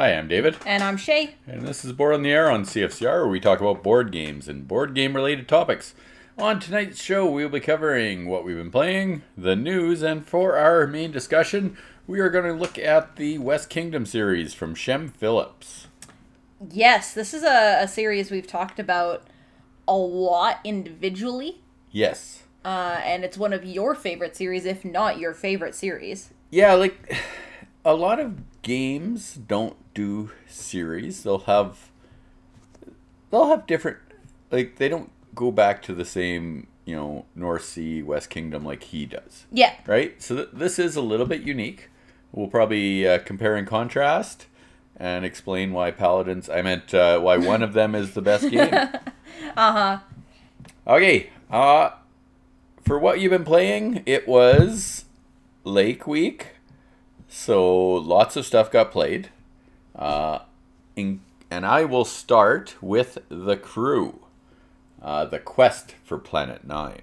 Hi, I'm David, And I'm Shay. and this is Board on the Air on CFCR, where we talk about board games and board game related topics. On tonight's show, we'll be covering what we've been playing, the news, and for our main discussion, we are going to look at the West Kingdom series from Shem Phillips. Yes, this is a, a series we've talked about a lot individually. Yes. Uh, and it's one of your favorite series, if not your favorite series. Yeah, like a lot of games don't do series. They'll have they'll have different like they don't go back to the same, you know, North Sea, West Kingdom like he does. Yeah. Right? So th- this is a little bit unique. We'll probably uh, compare and contrast and explain why Paladins I meant uh, why one of them is the best game. Uh huh. Okay. Uh for what you've been playing, it was Lake Week. So lots of stuff got played. Uh in, and I will start with The Crew. Uh, the Quest for Planet 9.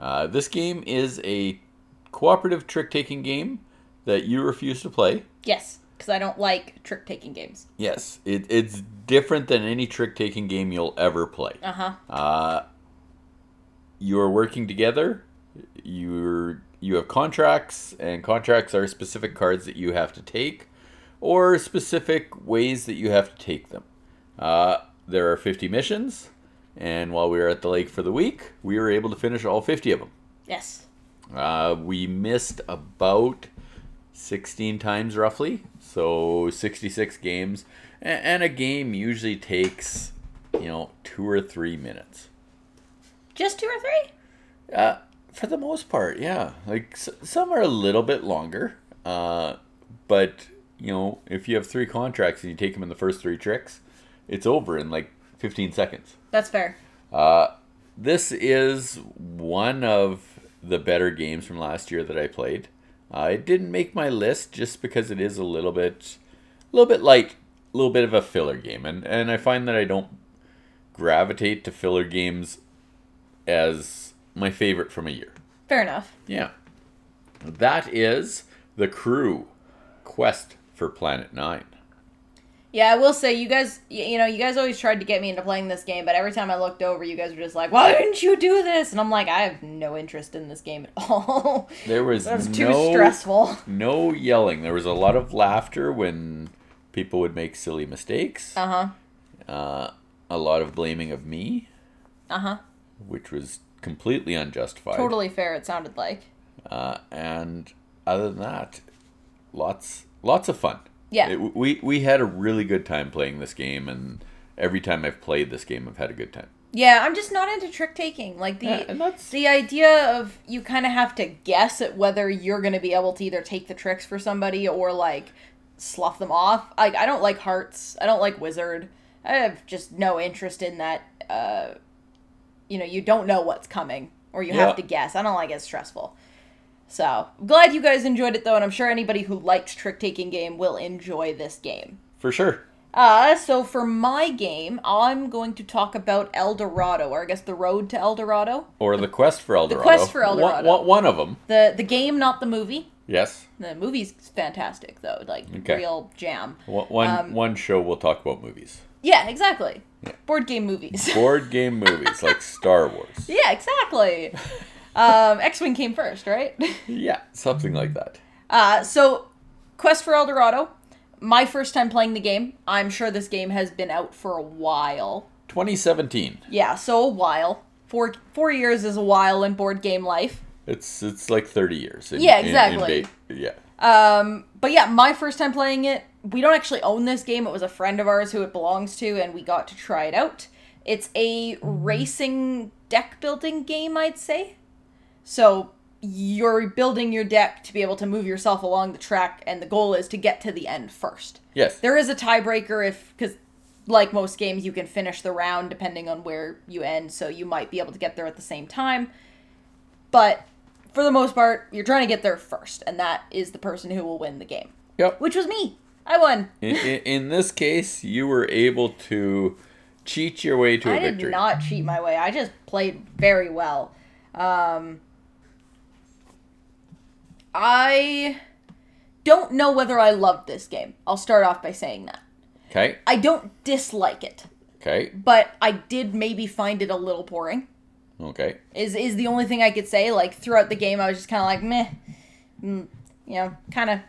Uh, this game is a cooperative trick taking game that you refuse to play. Yes, because I don't like trick taking games. Yes, it, it's different than any trick taking game you'll ever play. Uh huh. Uh, you're working together. You're you have contracts, and contracts are specific cards that you have to take, or specific ways that you have to take them. Uh, there are 50 missions, and while we were at the lake for the week, we were able to finish all 50 of them. Yes. Uh, we missed about 16 times roughly, so 66 games, and a game usually takes, you know, two or three minutes. Just two or three? Uh, for the most part, yeah. Like s- some are a little bit longer, uh, but you know, if you have three contracts and you take them in the first three tricks, it's over in like 15 seconds. That's fair. Uh, this is one of the better games from last year that I played. Uh, it didn't make my list just because it is a little bit, a little bit light, a little bit of a filler game, and and I find that I don't gravitate to filler games as my favorite from a year. Fair enough. Yeah, that is the Crew Quest for Planet Nine. Yeah, I will say you guys, you know, you guys always tried to get me into playing this game, but every time I looked over, you guys were just like, "Why didn't you do this?" And I'm like, I have no interest in this game at all. There was That was too stressful. No yelling. There was a lot of laughter when people would make silly mistakes. Uh huh. Uh, a lot of blaming of me, Uh huh. which was completely unjustified. Totally fair. It sounded like. Uh, and other than that, lots lots of fun. Yeah. It- we we had a really good time playing this game, and every time I've played this game, I've had a good time. Yeah, I'm just not into trick taking. Like the Yeah, the idea of you kind of have to guess at whether you're going to be able to either take the tricks for somebody or like slough them off. Like I don't like hearts. I don't like wizard. I have just no interest in that. Uh, you know, you don't know what's coming, or you Yeah. have to guess. I don't like it. Stressful. So I'm glad you guys enjoyed it though, and I'm sure anybody who likes trick taking game will enjoy this game. For sure. Uh, so for my game, I'm going to talk about El Dorado, or I guess the road to El Dorado. Or the quest for El Dorado. Quest for El Dorado. One, one of them. The the game, not the movie. Yes. The movie's fantastic though, like Okay. real jam. One, Um, one show we'll talk about movies. Yeah, exactly. Yeah. Board game movies. Board game movies like Star Wars. yeah, exactly. um, X Wing came first, right? Yeah, something like that. Uh, so, Quest for El Dorado. My first time playing the game. I'm sure this game has been out for a while. 2017. Yeah, so a while. Four four years is a while in board game life. It's it's like 30 years. in- Yeah, in- in exactly. ba- yeah. Um, but yeah, my first time playing it, we don't actually own this game. It was a friend of ours who it belongs to, and we got to try it out. It's a mm-hmm. racing deck building game, I'd say. So you're building your deck to be able to move yourself along the track, and the goal is to get to the end first. Yes. There is a tiebreaker if, because like most games, you can finish the round depending on where you end, so you might be able to get there at the same time. But for the most part, you're trying to get there first, and that is the person who will win the game, Yep. which was me. I won. In, in, in this case, you were able to cheat your way to a I did victory. not cheat my way. I just played very well. Um, I don't know whether I love this game. I'll start off by saying that. Okay. I don't dislike it, Okay. but I did maybe find it a little boring. Okay. Is is the only thing I could say. Like throughout the game, I was just kind of like meh, mm, you know, kind of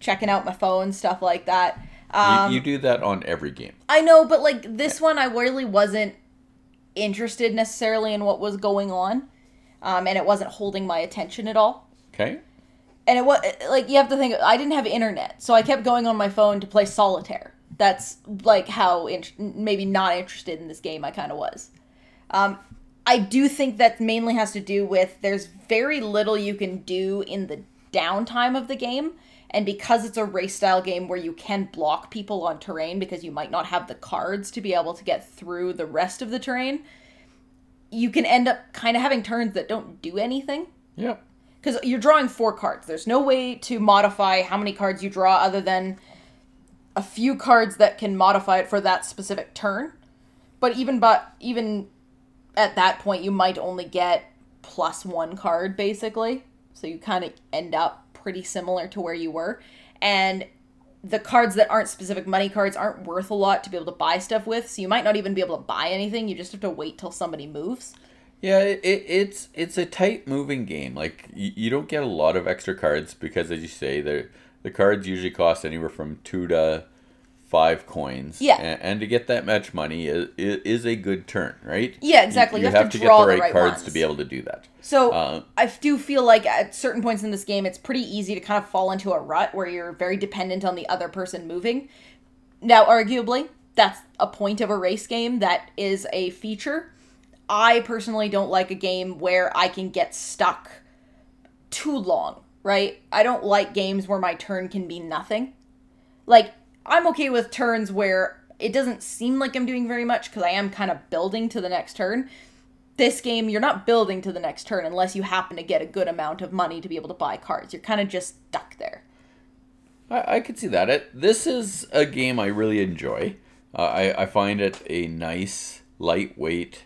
checking out my phone, stuff like that. Um, you, you do that on every game. I know, but like this one, I really wasn't interested necessarily in what was going on, um, and it wasn't holding my attention at all. Okay. And it was like you have to think. I didn't have internet, so I kept going on my phone to play solitaire. That's like how in- maybe not interested in this game I kind of was. Um, I do think that mainly has to do with there's very little you can do in the downtime of the game. And because it's a race style game where you can block people on terrain because you might not have the cards to be able to get through the rest of the terrain, you can end up kind of having turns that don't do anything Yep. because you're drawing four cards. There's no way to modify how many cards you draw other than a few cards that can modify it for that specific turn. But even but even at that point, you might only get plus one card basically. So you kind of end up pretty similar to where you were, and the cards that aren't specific money cards aren't worth a lot to be able to buy stuff with. So you might not even be able to buy anything. You just have to wait till somebody moves. Yeah, it, it, it's it's a tight moving game. Like you, you don't get a lot of extra cards because, as you say, the the cards usually cost anywhere from two to five coins. Yeah. and, and to get that much money is, is a good turn, right? Yeah, exactly. You, You you have have, to to, draw get the the right, right cards ones. to be able to do that. So Uh, I do feel like at certain points in this game, it's pretty easy to kind of fall into a rut where you're very dependent on the other person moving. Now, arguably, that's a point of a race game. That is a feature. I personally don't like a game where I can get stuck too long, right? I don't like games where my turn can be nothing. Like, I'm okay with turns where it doesn't seem like I'm doing very much because I am kind of building to the next turn this game you're not building to the next turn unless you happen to get a good amount of money to be able to buy cards you're kind of just stuck there I, I could see that. It, this is a game I really enjoy. Uh, I, I find it a nice, lightweight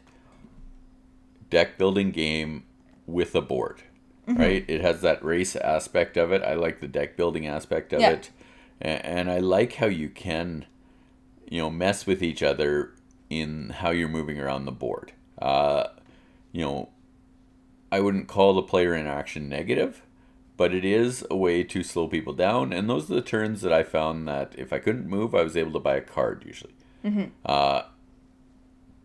deck building game with a board. Mm-hmm. Right? It has that race aspect of it. I like the deck building aspect of Yeah. it. And, I like how you can, you know, mess with each other in how you're moving around the board. Uh, you know, I wouldn't call the player interaction negative, but it is a way to slow people down. And those are the turns that I found that if I couldn't move, I was able to buy a card usually. Uh,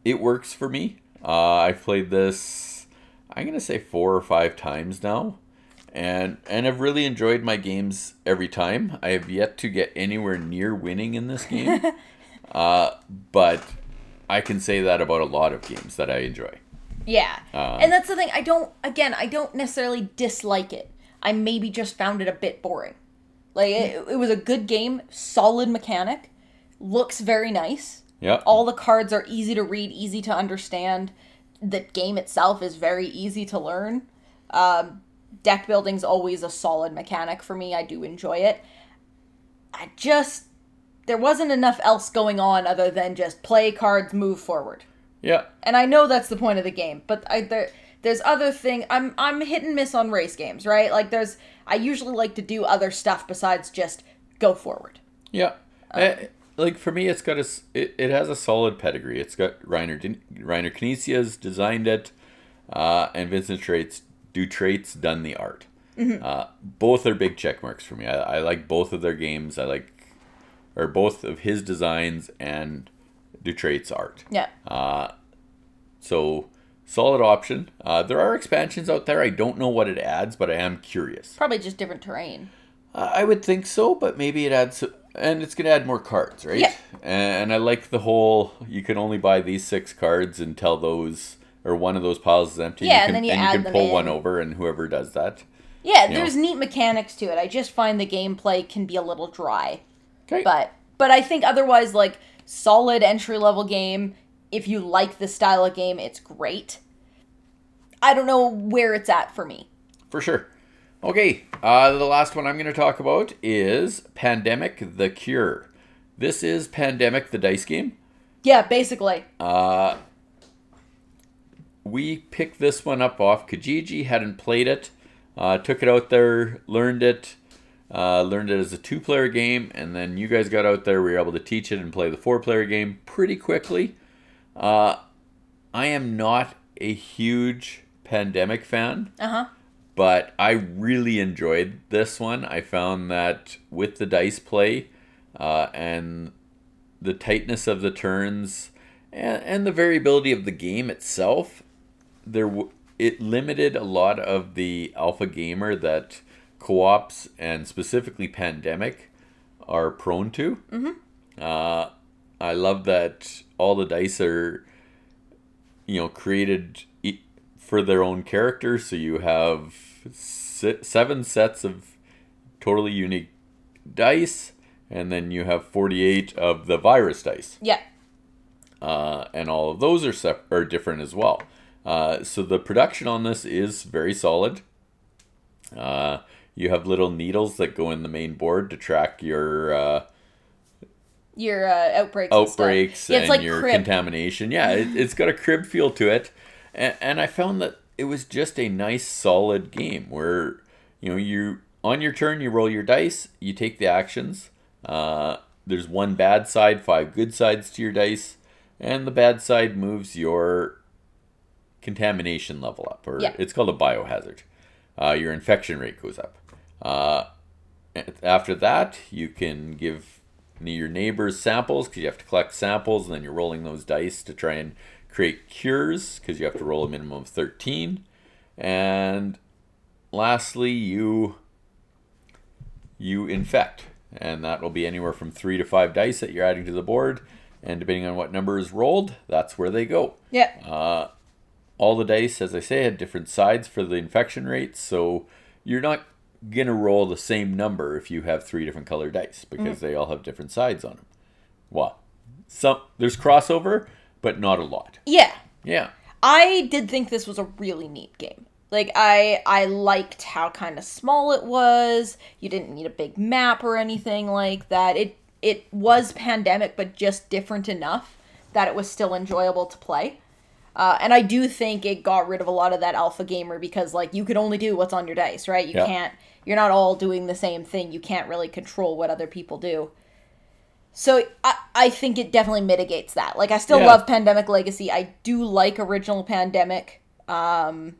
it works for me. Uh, I've played this, I'm gonna say four or five times now, and and I've really enjoyed my games every time. I have yet to get anywhere near winning in this game, uh, but I can say that about a lot of games that I enjoy. yeah. Um, and that's the thing i don't again i don't necessarily dislike it. I maybe just found it a bit boring. Like it, it was a good game solid mechanic looks very nice. Yeah. all the cards are easy to read easy to understand. The game itself is very easy to learn. Um, deck building's always a solid mechanic for me i do enjoy it i just there wasn't enough else going on other than just play cards move forward Yeah. and i know that's the point of the game but i there there's other thing i'm i'm hit and miss on race games right like there's i usually like to do other stuff besides just go forward Yeah. Eh, like for me, it's got a it, it has a solid pedigree. It's got Reiner Reiner Knizia designed it, uh, and Vincent Traits Dutrait's done the art. Uh, both are big check marks for me. I, I like both of their games. I like, or both of his designs and Dutrait's art. yeah So solid option. Uh, there are expansions out there. I don't know what it adds, but I am curious. probably just different terrain Uh, I would think so, but maybe it adds, and it's gonna add more cards, right? Yeah. And I like the whole you can only buy these six cards until those or one of those piles is empty. Yeah, you and then you and you can pull in. one over, and whoever does that. Yeah, know. there's neat mechanics to it. I just find the gameplay can be a little dry. Okay. But but I think otherwise like solid entry level game. If you like the style of game, it's great. I don't know where it's at for me. For sure. Okay, uh, the last one I'm going to talk about is Pandemic the Cure. This is Pandemic the dice game. Yeah, basically. We picked this one up off Kijiji, hadn't played it, uh, took it out there, learned it, Uh, learned it as a two player game, and then you guys got out there. We were able to teach it and play the four player game pretty quickly. Uh, I am not a huge pandemic fan, Uh huh. but I really enjoyed this one. I found that with the dice play uh, and the tightness of the turns and, and the variability of the game itself, there w- it limited a lot of the alpha gamer that co-ops and specifically pandemic are prone to. Mm-hmm. Uh, I love that all the dice are, you know, created e- for their own character. So you have se- seven sets of totally unique dice, and then you have forty-eight of the virus dice Yeah. uh, and all of those are sep- are different as well. Uh, so the production on this is very solid. Uh, you have little needles that go in the main board to track your uh, Your uh, outbreaks. and stuff. outbreaks Yeah, and it's like your crib. contamination. Yeah, it, it's got a crib feel to it, and, and I found that it was just a nice, solid game where you know you on your turn you roll your dice, you take the actions. Uh, there's one bad side, five good sides to your dice, and the bad side moves your contamination level up, or Yeah. it's called a biohazard. Uh, your infection rate goes up. Uh, after that, you can give your neighbors samples because you have to collect samples, and then you're rolling those dice to try and create cures because you have to roll a minimum of 13. And lastly, you you infect, and that will be anywhere from three to five dice that you're adding to the board. And depending on what number is rolled, that's where they go. Yeah. Uh, all the dice, as I say, had different sides for the infection rates, so you're not gonna roll the same number if you have three different colored dice because mm. they all have different sides on them. Well, some there's crossover, but not a lot. yeah. Yeah, I did think this was a really neat game. Like I I liked how kind of small it was. You didn't need a big map or anything like that. It it was pandemic but just different enough that it was still enjoyable to play. Uh, and I do think it got rid of a lot of that alpha gamer because like you could only do what's on your dice, right? You Yeah. can't you're not all doing the same thing. You can't really control what other people do. So I, I think it definitely mitigates that. Like I still Yeah. love Pandemic Legacy. I do like original Pandemic. Um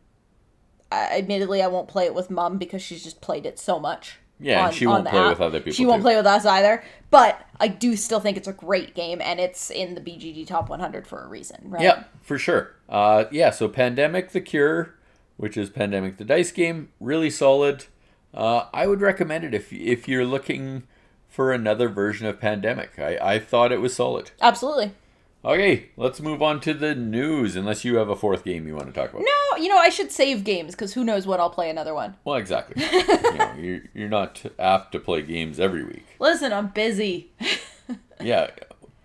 I, admittedly I won't play it with mom because she's just played it so much. Yeah, and she won't play app. with other people, She won't too. play with us either. But I do still think it's a great game and it's in the BGG top 100 for a reason, right? yeah, for sure. Uh, yeah, so Pandemic the Cure, which is Pandemic the Dice game, really solid. Uh, I would recommend it if if you're looking for another version of Pandemic. I, I thought it was solid. Absolutely. Okay, let's move on to the news. Unless you have a fourth game you want to talk about. No, you know, I should save games because who knows what I'll play another one. Well, exactly. you know, you're, you're not apt to play games every week. Listen, I'm busy. Yeah,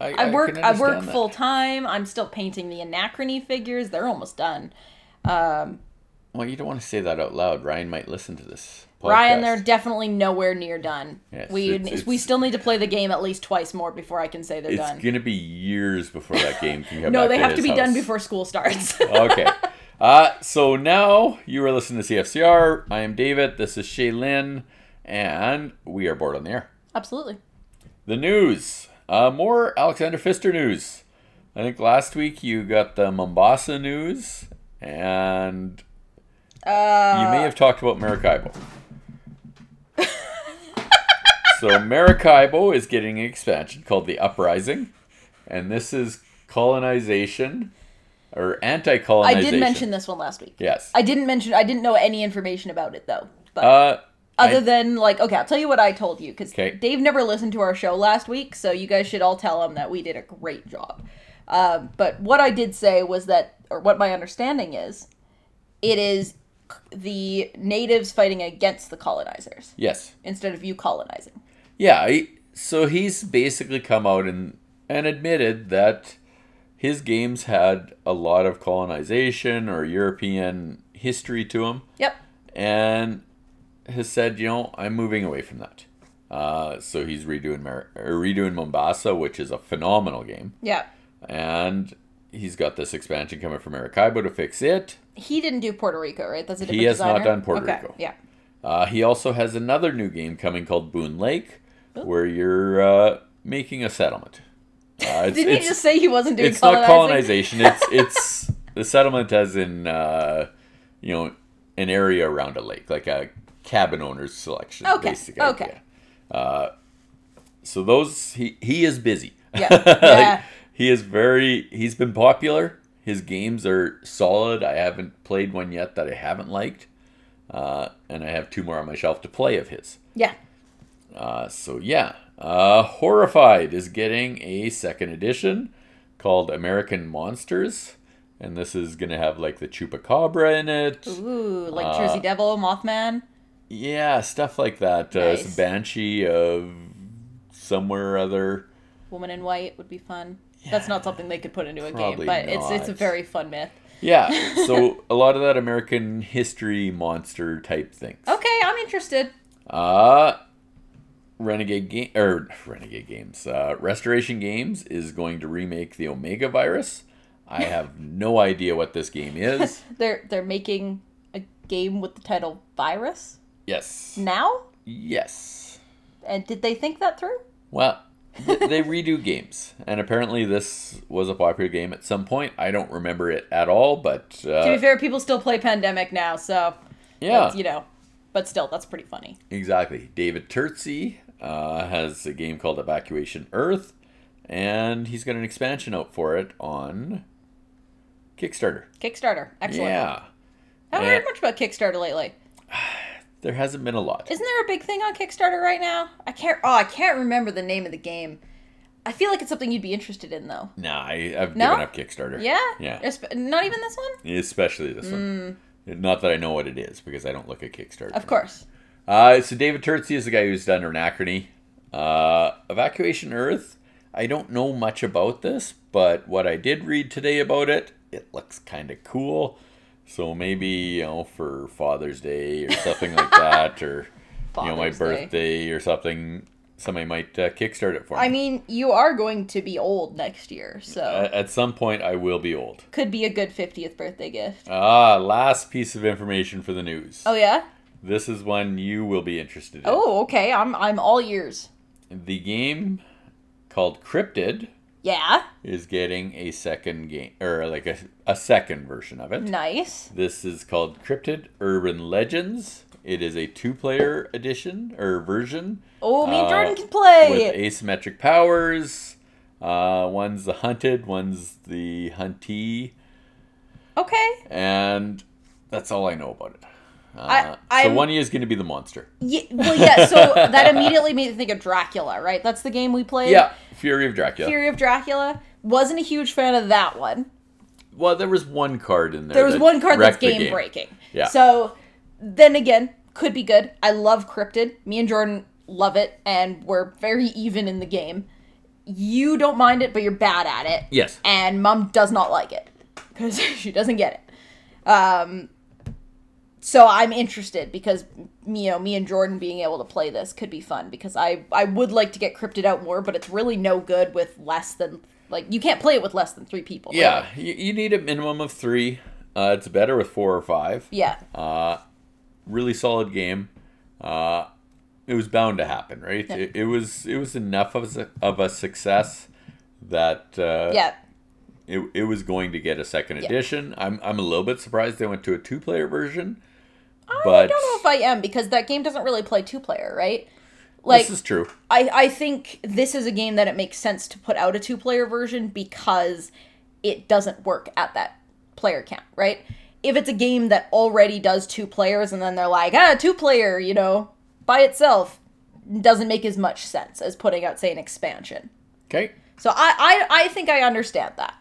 I, I work can I work full time. I'm still painting the Anachrony figures. They're almost done. Um, well, you don't want to say that out loud. Ryan might listen to this. Podcast. Ryan, they're definitely nowhere near done. Yes, we it's- it's- we still need to play the game at least twice more before I can say they're It's done. It's gonna be years before that game can come no, they to have to be done before school starts. okay. Uh, so now you are listening to CFCR. I am David. This is Shaylin, and we are Board on the air. Absolutely. The news. Uh, more Alexander Pfister news. I think last week you got the Mombasa news, and Uh, you may have talked about Maracaibo. So Maracaibo is getting an expansion called the Uprising, and this is colonization or anti-colonization. I did mention this one last week. Yes. I didn't mention. I didn't know any information about it though. But uh, other I- than like, okay, I'll tell you what I told you because 'Kay. Dave never listened to our show last week, so you guys should all tell him that we did a great job. Um, but what I did say was that, or what my understanding is, it is the natives fighting against the colonizers yes. instead of you colonizing. Yeah, he, so he's basically come out and and admitted that his games had a lot of colonization or European history to them, Yep. and has said, you know, I'm moving away from that. Uh, so he's redoing Mar- redoing Mombasa, which is a phenomenal game, Yeah. and he's got this expansion coming from Maracaibo to fix it. He didn't do Puerto Rico, right? That's a different He has not done Puerto okay. Rico. Yeah. Uh, he also has another new game coming called Boonlake, where you're uh, making a settlement. Uh, it's, Didn't he just say he wasn't doing it's not colonization. It's it's the settlement as in uh, you know an area around a lake, like a cabin owner's selection. Okay, okay. Uh, so those he he is busy. Yeah, Like, yeah. he is very. He's been popular. His games are solid. I haven't played one yet that I haven't liked, uh, and I have two more on my shelf to play of his. Yeah. Uh, so yeah, uh, Horrified is getting a second edition called American Monsters, and this is gonna have like the chupacabra in it. Ooh, like Uh, Jersey Devil, Mothman. Yeah, stuff like that. Uh, Nice. some banshee of somewhere or other. Woman in White would be fun. That's not something they could put into a game, but it's it's a very fun myth. Yeah, so a lot of that American history monster type things. Okay, I'm interested. Uh Renegade game or Renegade Games. Uh, Restoration Games is going to remake the Omega Virus. I have no idea what this game is. They're they're making a game with the title Virus Yes. now, Yes. and did they think that through? Well, they redo games, and apparently this was a popular game at some point. I don't remember it at all, but to uh, be fair, people still play Pandemic now, so yeah, you know, but still, that's pretty funny. exactly. David Turczi uh, has a game called Evacuation Earth, and he's got an expansion out for it on Kickstarter. Kickstarter, excellent. Yeah. I haven't heard much about Kickstarter lately. There hasn't been a lot. Isn't there a big thing on Kickstarter right now? I can't. Oh, I can't remember the name of the game. I feel like it's something you'd be interested in, though. Nah, I, I've No? given up Kickstarter. Yeah. Yeah. Espe- Not even this one. Especially this one. Not that I know what it is because I don't look at Kickstarter. Of course. Uh, so David Turczi is the guy who's done Anachrony. Uh, Evacuation Earth. I don't know much about this, but what I did read today about it, it looks kind of cool. So maybe you know for Father's Day or something like that, or you know my Father's Day. birthday or something, somebody might uh, kickstart it for me. I mean, you are going to be old next year, so at some point, I will be old. could be a good 50th birthday gift. Ah, last piece of information for the news. Oh yeah. This is one you will be interested in. Oh, okay. I'm I'm all ears. The game called Cryptid Yeah. is getting a second game, or like a, a second version of it. Nice. This is called Cryptid Urban Legends. It is a two player edition or version Oh, me and Uh, Jordan can play. with asymmetric powers. Uh, one's the hunted, one's the huntee, okay. and that's all I know about it. Uh, I- so one is going to be the monster. Yeah, well, yeah. So that immediately made me think of Dracula, right? That's the game we played. Yeah, Fury of Dracula. Fury of Dracula. Wasn't a huge fan of that one. Well, there was one card in there. There was one card that's the game, breaking. Yeah. So then again, could be good. I love Cryptid. Me and Jordan love it, and we're very even in the game. You don't mind it, but you're bad at it. Yes. And Mom does not like it because she doesn't get it. Um. So I'm interested because you know me and Jordan being able to play this could be fun because I I would like to get Cryptid out more, but it's really no good with less than like you can't play it with less than three people. Yeah, you, you need a minimum of three. Uh, it's better with four or five. Yeah. Uh, really solid game. Uh, it was bound to happen, right? Yeah. It, it was it was enough of a, of a success that uh, Yeah. it, it was going to get a second edition. I'm I'm a little bit surprised they went to a two player version, I don't know if I am because that game doesn't really play two player, right? Like this is true. I I think this is a game that it makes sense to put out a two player version because it doesn't work at that player count, right? If it's a game that already does two players and then they're like, ah, two player, you know, by itself doesn't make as much sense as putting out, say, an expansion. Okay, So I I, I think I understand that.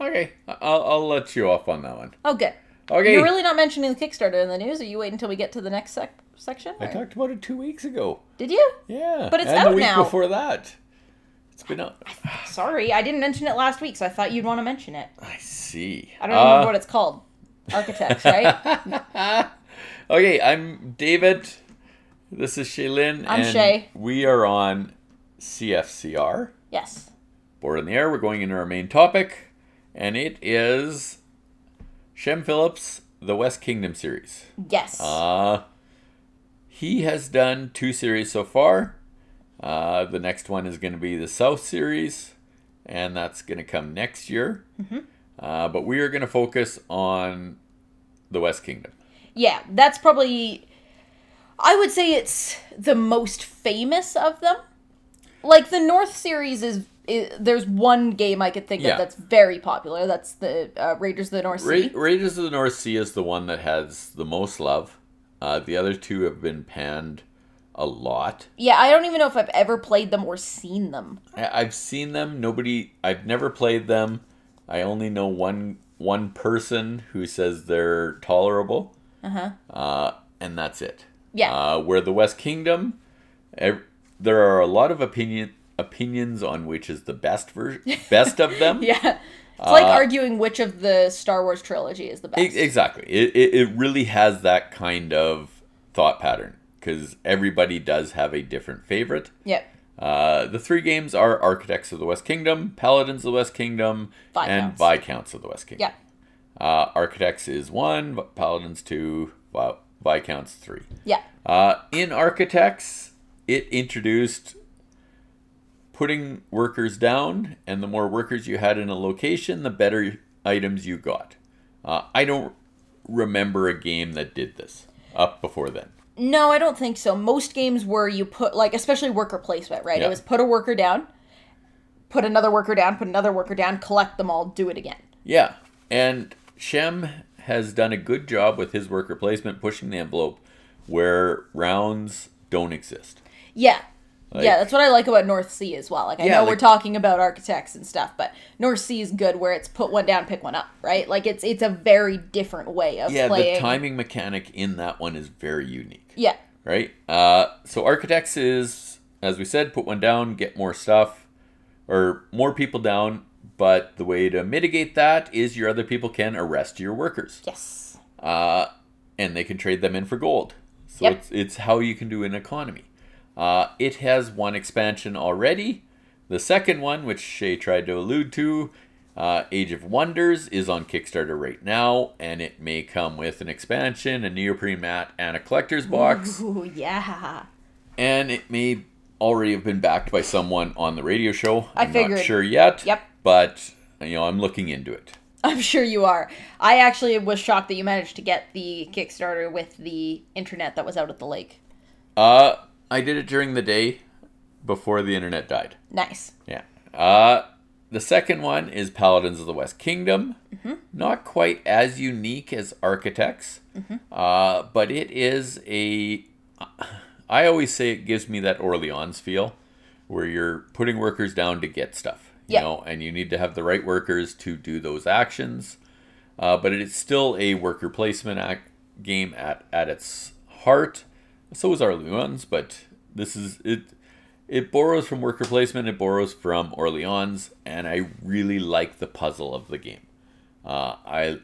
okay, I'll I'll let you off on that one. Oh, good. Okay, You're really not mentioning the Kickstarter in the news. Are you waiting until we get to the next sec- section? I talked about it two weeks ago. Did you? Yeah, But it's and out the week now. before that. It's been out. Sorry, I didn't mention it last week, so I thought you'd want to mention it. I see. I don't remember Uh, what it's called. Architects, right? Okay, I'm David. This is Shaylin. I'm and Shay. We are on CFCR. yes. Board in the air. We're going into our main topic, and it is Shem Phillips, the West Kingdom series. Yes. Uh he has done two series so far. Uh, the next one is going to be the South Series, and that's going to come next year. Uh, but we are going to focus on the West Kingdom. Yeah, that's probably. I would say it's the most famous of them. Like the North series is. i there's one game I could think Yeah. of that's very popular. That's the uh, Raiders of the North Ra- Sea. Raiders of the North Sea is the one that has the most love. Uh, the other two have been panned a lot. Yeah, I don't even know if I've ever played them or seen them. I- I've seen them. Nobody. I've never played them. I only know one one person who says they're tolerable. Uh-huh. and that's it. Yeah. Uh, where the West Kingdom, ev- there are a lot of opinion opinions on which is the best version, best of them. Yeah. It's like Uh, arguing which of the Star Wars trilogy is the best. E- exactly. It, it it really has that kind of thought pattern because everybody does have a different favorite. Yep. Uh, the three games are Architects of the West Kingdom, Paladins of the West Kingdom, and Viscounts. Viscounts of the West Kingdom. Yeah. Uh, Architects is one, Paladins two, Viscounts three. Yeah. Uh, in Architects, it introduced putting workers down, and the more workers you had in a location, the better items you got. Uh, I don't remember a game that did this up before then. No, I don't think so. Most games where you put like especially worker placement, right? Yeah. It was put a worker down, put another worker down, put another worker down, collect them all, do it again. Yeah, and Shem has done a good job with his worker placement, pushing the envelope where rounds don't exist. Yeah. Like- yeah, that's what I like about North Sea as well. Like I Yeah, know we're talking about architects and stuff, but North Sea is good where it's put one down, pick one up, right? Like it's it's a very different way of Yeah, playing. the timing mechanic in that one is very unique. Yeah. right? Uh, so architects is, as we said, put one down, get more stuff, or more people down. But the way to mitigate that is your other people can arrest your workers, Yes. uh, and they can trade them in for gold. So Yep. it's it's how you can do an economy. Uh, it has one expansion already. The second one, which Shay tried to allude to, uh, Age of Wonders, is on Kickstarter right now, and it may come with an expansion, a neoprene mat, and a collector's box Ooh, yeah. and it may already have been backed by someone on the radio show. I I'm figured. not sure yet. Yep. But you know, I'm looking into it. I'm sure you are. I actually was shocked that you managed to get the Kickstarter with the internet that was out at the lake. Uh, I did it during the day before the internet died. Nice. Yeah. Uh, the second one is Paladins of the West Kingdom. Not quite as unique as Architects, uh, but it is a. I always say it gives me that Orleans feel, where you're putting workers down to get stuff, you Yeah. know, and you need to have the right workers to do those actions. Uh, but it is still a worker placement ac- game at at its heart. So is Orleans, but this is it. It borrows from worker placement. It borrows from Orleans, and I really like the puzzle of the game. Uh, I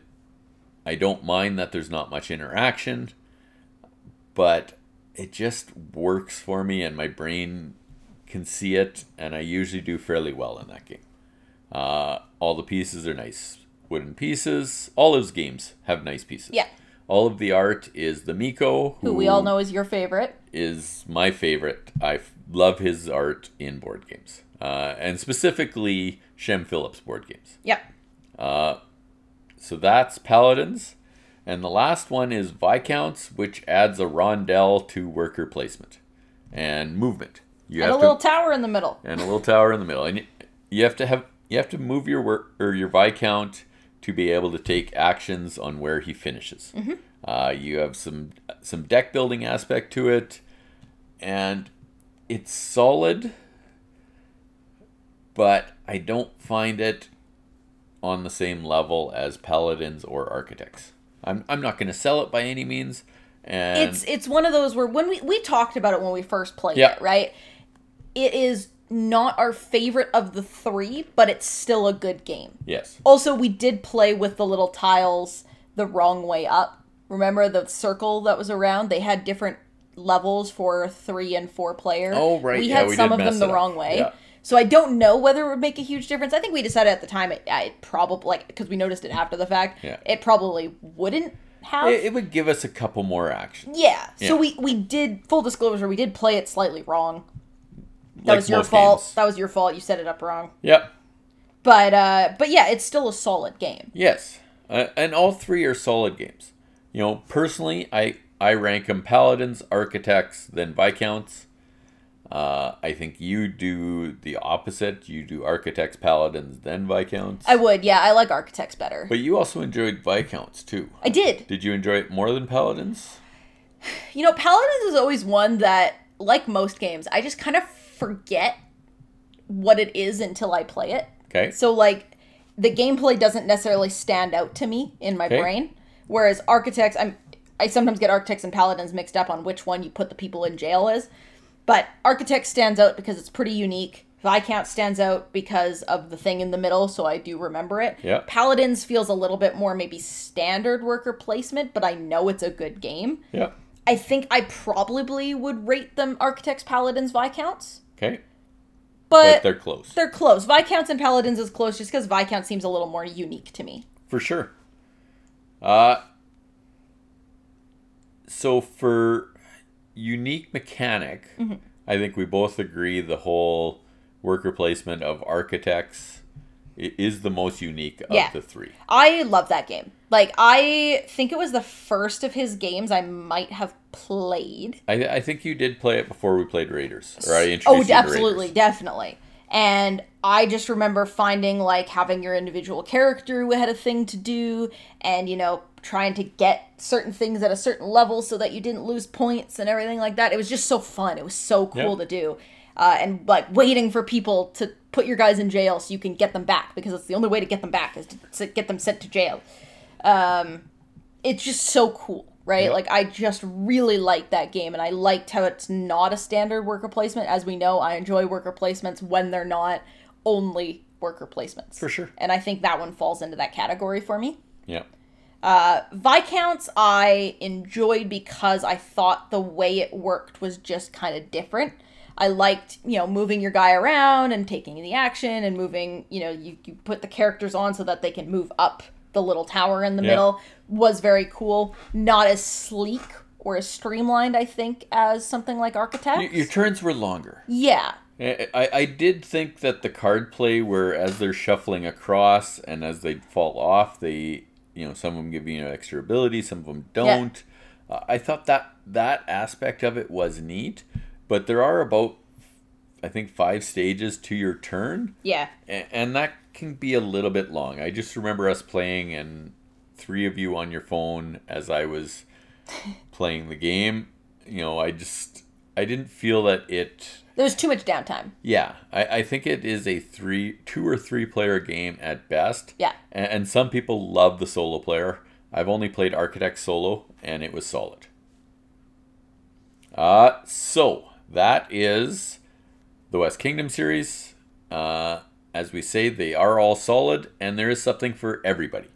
I don't mind that there's not much interaction, but it just works for me, and my brain can see it, and I usually do fairly well in that game. Uh, all the pieces are nice wooden pieces. All those games have nice pieces. Yeah. All of the art is the Mico, Who we all know is your favorite. is my favorite. I f- love his art in board games, uh, and specifically Shem Phillips board games. Yep. So that's Paladins, and the last one is Viscounts, which adds a rondel to worker placement and movement. You And a have little to tower in the middle. and a little tower in the middle, and you, you have to have you have to move your work or your Viscount to be able to take actions on where he finishes. Uh, you have some some deck building aspect to it, and it's solid, but I don't find it on the same level as Paladins or Architects. I'm I'm not going to sell it by any means, and it's it's one of those where when we we talked about it when we first played Yeah. it, right? It is not our favorite of the three, but it's still a good game. yes, Also, we did play with the little tiles the wrong way up. Remember the circle that was around? They had different levels for three and four player. Oh, right. We Yeah, had we some of them the wrong way. Yeah. So I don't know whether it would make a huge difference. I think we decided at the time it, it probably like because we noticed it after the fact. Yeah. It probably wouldn't have. It, it would give us a couple more actions. yeah. Yeah. So we we did full disclosure. We did play it slightly wrong. That Like was your fault. games. That was your fault. You set it up wrong. Yep. But uh, but yeah, it's still a solid game. Yes, uh, and all three are solid games. You know, personally, I I rank them paladins, architects, then viscounts. Uh, I think you do the opposite. You do architects, paladins, then viscounts. I would. Yeah, I like architects better. but you also enjoyed viscounts too. I did. Did you enjoy it more than paladins? You know, Paladins is always one that, like most games, I just kind of forget what it is until I play it. Okay. So like the gameplay doesn't necessarily stand out to me in my Okay. brain. Whereas architects, I'm I sometimes get architects and paladins mixed up on which one you put the people in jail is. But architect stands out because it's pretty unique. Viscount stands out because of the thing in the middle, so I do remember it. Yeah. Paladins feels a little bit more maybe standard worker placement, but I know it's a good game. Yeah. I think I probably would rate them architects, paladins, viscounts, Okay. but, But they're close. they're close. Viscounts and paladins is close just because viscount seems a little more unique to me. For sure. Uh so for unique mechanic, Mm-hmm. I think we both agree the whole worker placement of architects is the most unique of Yeah. the three. I love that game. Like I think it was the first of his games I might have played. I, I think you did play it before we played Raiders, or I introduced Oh, absolutely, definitely. And I just remember finding like having your individual character who had a thing to do, and you know trying to get certain things at a certain level so that you didn't lose points and everything like that. It was just so fun. It was so cool Yeah. to do, uh, and like waiting for people to put your guys in jail so you can get them back because it's the only way to get them back is to get them sent to jail. Um, it's just so cool, right? Like I just really liked that game, and I liked how it's not a standard worker placement. As we know, I enjoy worker placements when they're not only worker placements. For sure. And I think that one falls into that category for me. Yeah. Viscounts I enjoyed because I thought the way it worked was just kind of different. I liked, you know, moving your guy around and taking the action and moving, you know, you, you put the characters on so that they can move up the little tower in the Yeah. middle was very cool. Not as sleek or as streamlined, I think, as something like Architects. Y- Your turns were longer. yeah. I, I did think that the card play where as they're shuffling across and as they fall off, they you know some of them give you an extra ability, some of them don't. Uh, I thought that that aspect of it was neat, but there are about I think five stages to your turn, Yeah. and that can be a little bit long. I just remember us playing and three of you on your phone as I was playing the game. You know, I just I didn't feel that it There was too much downtime. yeah, I, I think it is a three, two or three player game at best. Yeah. and, and some people love the solo player. I've only played Architect solo, and it was solid. Uh, so that is the West Kingdom series. Uh, as we say, they are all solid, and there is something for everybody.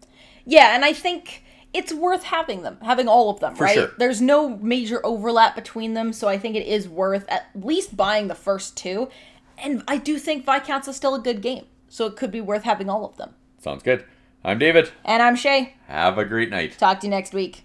Yeah, and I think it's worth having them, having all of them, For right? sure. There's no major overlap between them, so I think it is worth at least buying the first two. And I do think Viscounts is still a good game, so it could be worth having all of them. Sounds good. I'm David. And I'm Shay. Have a great night. Talk to you next week.